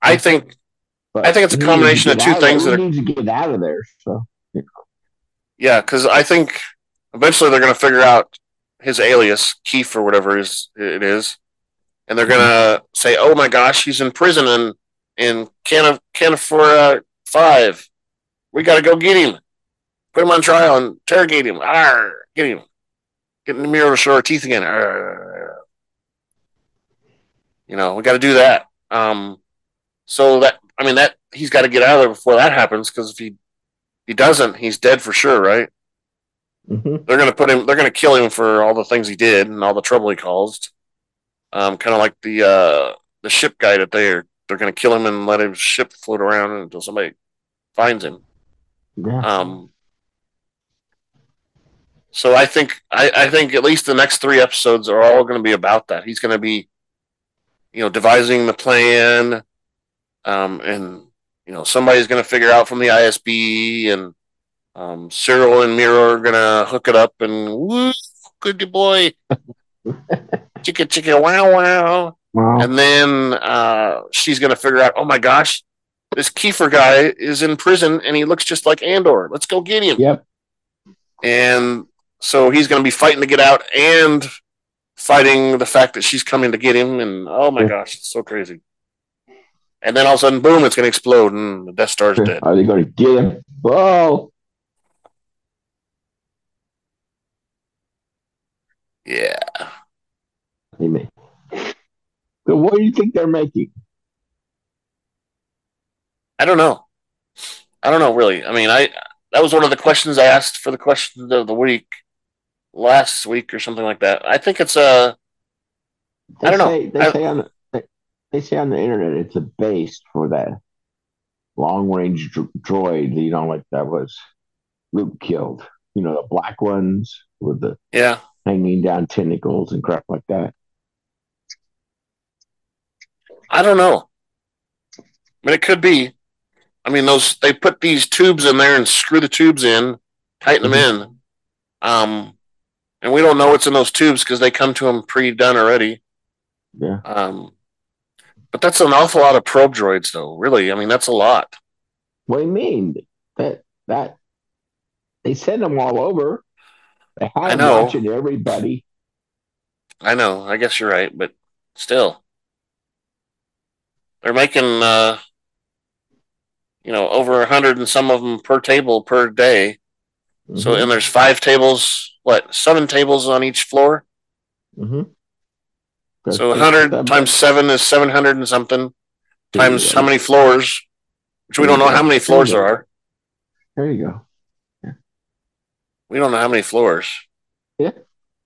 I think but I think it's a he needs to combination of two out things that are- needs to get out of there. So Yeah, because I think eventually they're going to figure out his alias, Keith or whatever is it is, and they're going to say, "Oh my gosh, he's in prison in in Canif Canifora Five. We got to go get him, put him on trial, and interrogate him. Arr, get him, get in the mirror to show our teeth again. Arr. You know, we got to do that. Um, so that I mean that he's got to get out of there before that happens because if he he doesn't, he's dead for sure, right? mhm. They're gonna put him. They're gonna kill him for all the things he did and all the trouble he caused. Um, kind of like the uh, the ship guy that they're they're gonna kill him and let his ship float around until somebody finds him. yeah. Um, so I think I, I think at least the next three episodes are all going to be about that. He's going to be, you know, devising the plan, um, and you know somebody's going to figure out from the ISB, and um, Syril and Meero are going to hook it up, and woo, good boy, chicka chicka wow wow. Well, And then uh, she's going to figure out, oh my gosh, this Kiefer guy is in prison and he looks just like Andor. Let's go get him. yep. And so he's going to be fighting to get out and fighting the fact that she's coming to get him. And oh my Yeah. gosh, it's so crazy. And then all of a sudden, boom, it's going to explode and the Death Star's dead. Are they going to get him? Whoa. Yeah. Amen. So what do you think they're making? I don't know. I don't know, really. I mean, I that was one of the questions I asked for the question of the week last week or something like that. I think it's a They I don't know. They I- say on the they, they say on the internet it's a base for that long range dr- droid. You know, like that was Luke killed. You know, the black ones with the yeah. hanging down tentacles and crap like that. I don't know. But it could be. I mean, those they put these tubes in there and screw the tubes in, tighten them in. Um, and we don't know what's in those tubes because they come to them pre-done already. Yeah. Um, but that's an awful lot of probe droids, though. Really, I mean, that's a lot. What do you mean? That that they send them all over. They have I know. watching everybody. I know. I guess you're right, but still, they're making uh, you know over a hundred and some of them per table per day. So Mhm. and there's five tables. What seven tables on each floor? Mhm. So 100 that's- times seven is 700 and something times how many floors? Which we don't know how many floors there are. There you go. We don't know how many floors. Yeah.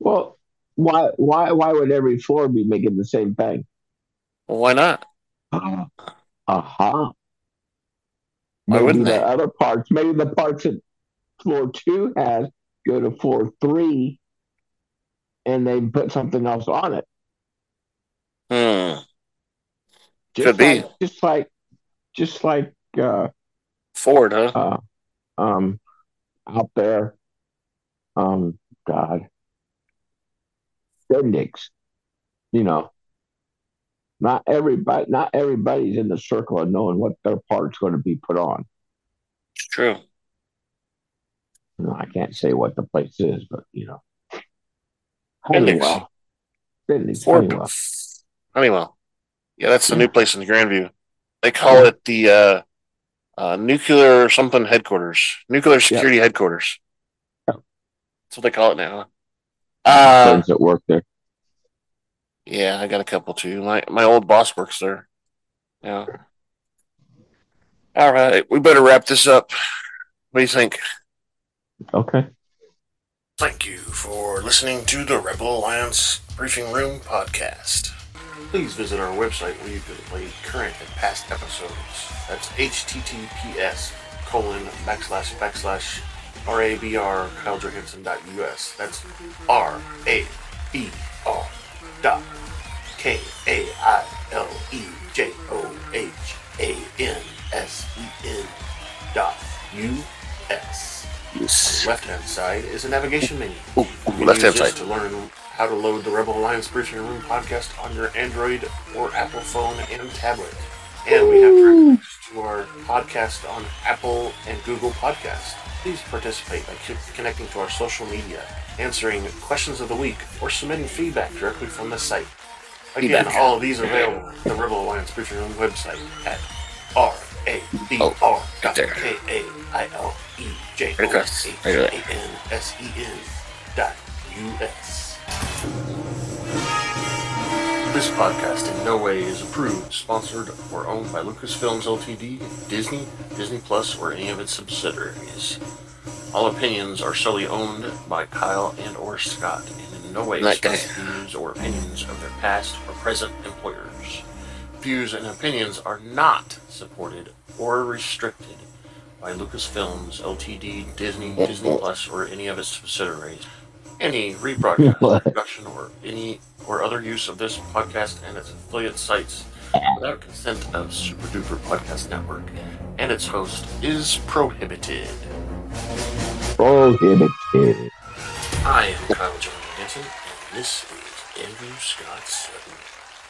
Well, why why why would every floor be making the same thing? Well, why not? Uh huh. Why Maybe wouldn't the they? other parts, maybe the parts that floor two has go to floor three, and they put something else on it. Hmm. Just Could be. like, Just like, just like uh, Ford, huh? uh, um, out there. Um, God, Bendix. You know, not everybody, not everybody's in the circle of knowing what their part's going to be put on. It's true. Know, I can't say what the place is, but you know. Honeywell. Bendix, Honeywell. Honeywell. Yeah, that's the new place in the Grandview. They call it the uh, uh, nuclear something headquarters, nuclear security headquarters. Yeah. That's what they call it now. Uh, Friends that work there. yeah, I got a couple too. My my old boss works there. Yeah. All right, we better wrap this up. What do you think? Okay. Thank you for listening to the Rebel Alliance Briefing Room podcast. Please visit our website where you can play current and past episodes. That's https colon backslash backslash rabr kailejohansen.us. That's r a b r dot k a i l e j o h a n s e n dot u s. On the left hand side is a navigation menu. Left hand side. to learn how to load the Rebel Alliance Briefing Room podcast on your Android or Apple phone and tablet. And we have direct links to our podcast on Apple and Google Podcasts. Please participate by connecting to our social media, answering questions of the week, or submitting feedback directly from the site. Again, Feedback. all of these are available at the Rebel Alliance Briefing Room website at r a b Oh, r there. k a i l e j o h a n s e n dot u s. This podcast in no way is approved, sponsored, or owned by Lucasfilms Ltd., Disney, Disney Plus, or any of its subsidiaries. All opinions are solely owned by Kyle and or Scott, and in no way express views or opinions of their past or present employers. Views and opinions are not supported or restricted by Lucasfilms Ltd., Disney, Disney Plus, or any of its subsidiaries. Any rebroadcast, production, or any or other use of this podcast and its affiliate sites without consent of Super Duper Podcast Network and its host is prohibited. Prohibited. I am Kyle John Hansen, and this is Andrew Scott Sutton.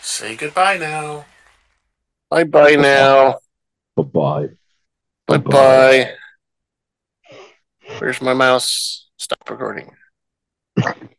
Say goodbye now. Bye bye now. Bye bye. Bye bye. Where's my mouse? Stop recording.